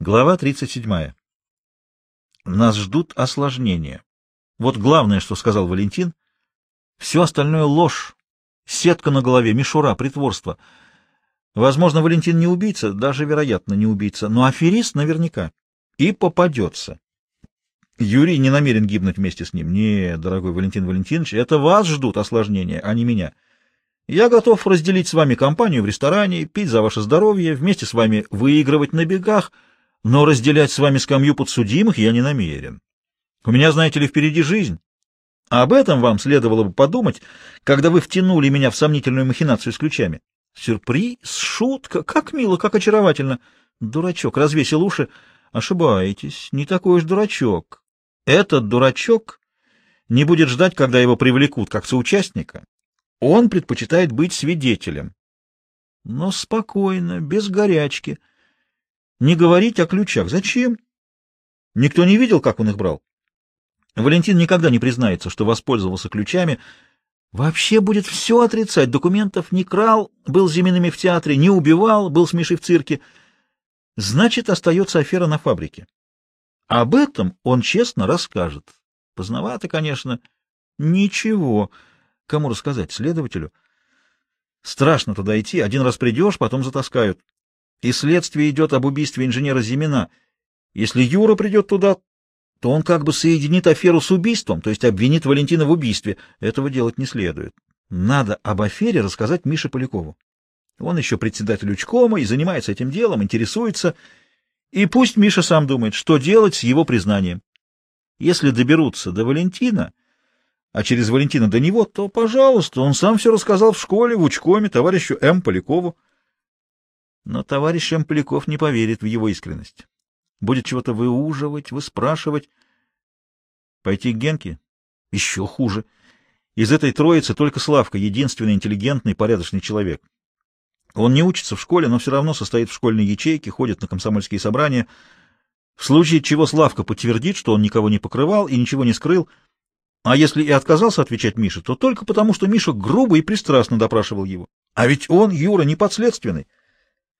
Глава 37. Нас ждут осложнения. Вот главное, что сказал Валентин. Все остальное ложь. Сетка на голове, мишура, притворство. Возможно, Валентин не убийца, даже, вероятно, не убийца, но аферист наверняка. И попадется. Юрий не намерен гибнуть вместе с ним. Не, дорогой Валентин Валентинович, это вас ждут осложнения, а не меня. Я готов разделить с вами компанию в ресторане, пить за ваше здоровье, вместе с вами выигрывать на бегах — но разделять с вами скамью подсудимых я не намерен. У меня, знаете ли, впереди жизнь. А об этом вам следовало бы подумать, когда вы втянули меня в сомнительную махинацию с ключами. Сюрприз, шутка, как мило, как очаровательно. Дурачок, развесил уши. Ошибаетесь, не такой уж дурачок. Этот дурачок не будет ждать, когда его привлекут как соучастника. Он предпочитает быть свидетелем. Но спокойно, без горячки. Не говорить о ключах. Зачем? Никто не видел, как он их брал. Валентин никогда не признается, что воспользовался ключами. Вообще будет все отрицать. Документов не крал, был с Зимиными в театре, не убивал, был с Мишей в цирке. Значит, остается афера на фабрике. Об этом он честно расскажет. Поздновато, конечно. Ничего. Кому рассказать? Следователю? Страшно туда идти. Один раз придешь, потом затаскают и следствие идет об убийстве инженера Зимина. Если Юра придет туда, то он как бы соединит аферу с убийством, то есть обвинит Валентина в убийстве. Этого делать не следует. Надо об афере рассказать Мише Полякову. Он еще председатель учкома и занимается этим делом, интересуется. И пусть Миша сам думает, что делать с его признанием. Если доберутся до Валентина, а через Валентина до него, то, пожалуйста, он сам все рассказал в школе, в учкоме, товарищу М. Полякову. Но товарищ Амполяков не поверит в его искренность. Будет чего-то выуживать, выспрашивать. Пойти к Генке? Еще хуже. Из этой троицы только Славка, единственный интеллигентный, порядочный человек. Он не учится в школе, но все равно состоит в школьной ячейке, ходит на комсомольские собрания. В случае чего Славка подтвердит, что он никого не покрывал и ничего не скрыл, а если и отказался отвечать Мише, то только потому, что Миша грубо и пристрастно допрашивал его. А ведь он, Юра, не подследственный.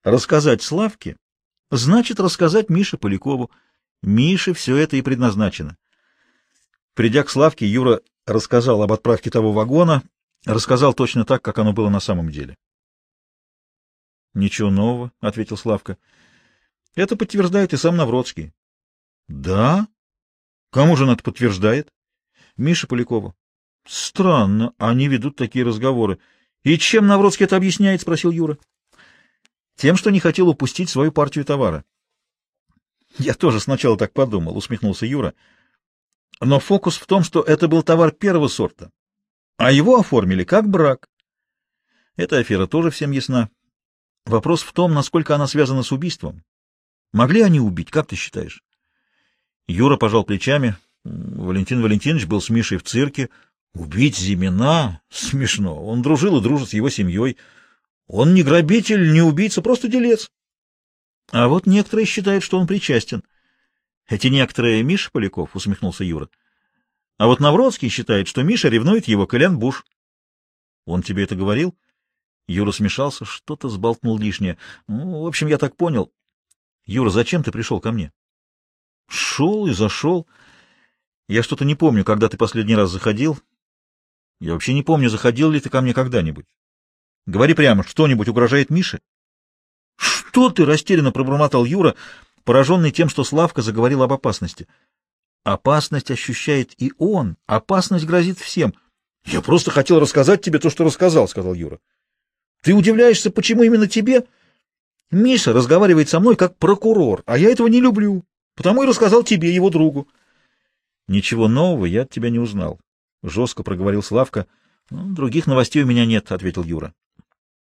Рассказать Славке значит рассказать Мише Полякову. Мише все это и предназначено. Придя к Славке, Юра рассказал об отправке того вагона, рассказал точно так, как оно было на самом деле. — Ничего нового, — ответил Славка. — Это подтверждает и сам Навродский. — Да? Кому же он это подтверждает? — Миша Полякову. — Странно, они ведут такие разговоры. — И чем Навродский это объясняет? — спросил Юра. Тем, что не хотел упустить свою партию товара. Я тоже сначала так подумал, усмехнулся Юра. Но фокус в том, что это был товар первого сорта, а его оформили как брак. Эта афера тоже всем ясна. Вопрос в том, насколько она связана с убийством. Могли они убить, как ты считаешь? Юра пожал плечами. Валентин Валентинович был с Мишей в цирке. Убить Зимина? Смешно. Он дружил и дружит с его семьей. Он не грабитель, не убийца, просто делец. А вот некоторые считают, что он причастен. Эти некоторые Миша Поляков, усмехнулся Юра. А вот Навродский считает, что Миша ревнует его к Элен Буш. Он тебе это говорил? Юра смешался, что-то сболтнул лишнее. Ну, в общем, я так понял. Юра, зачем ты пришел ко мне? Шел и зашел. Я что-то не помню, когда ты последний раз заходил. Я вообще не помню, заходил ли ты ко мне когда-нибудь. Говори прямо, что-нибудь угрожает Мише? — Что ты? — растерянно пробормотал Юра, пораженный тем, что Славка заговорил об опасности. — Опасность ощущает и он. Опасность грозит всем. — Я просто хотел рассказать тебе то, что рассказал, — сказал Юра. — Ты удивляешься, почему именно тебе? Миша разговаривает со мной как прокурор, а я этого не люблю, потому и рассказал тебе, его другу. — Ничего нового я от тебя не узнал, — жестко проговорил Славка. — Других новостей у меня нет, — ответил Юра.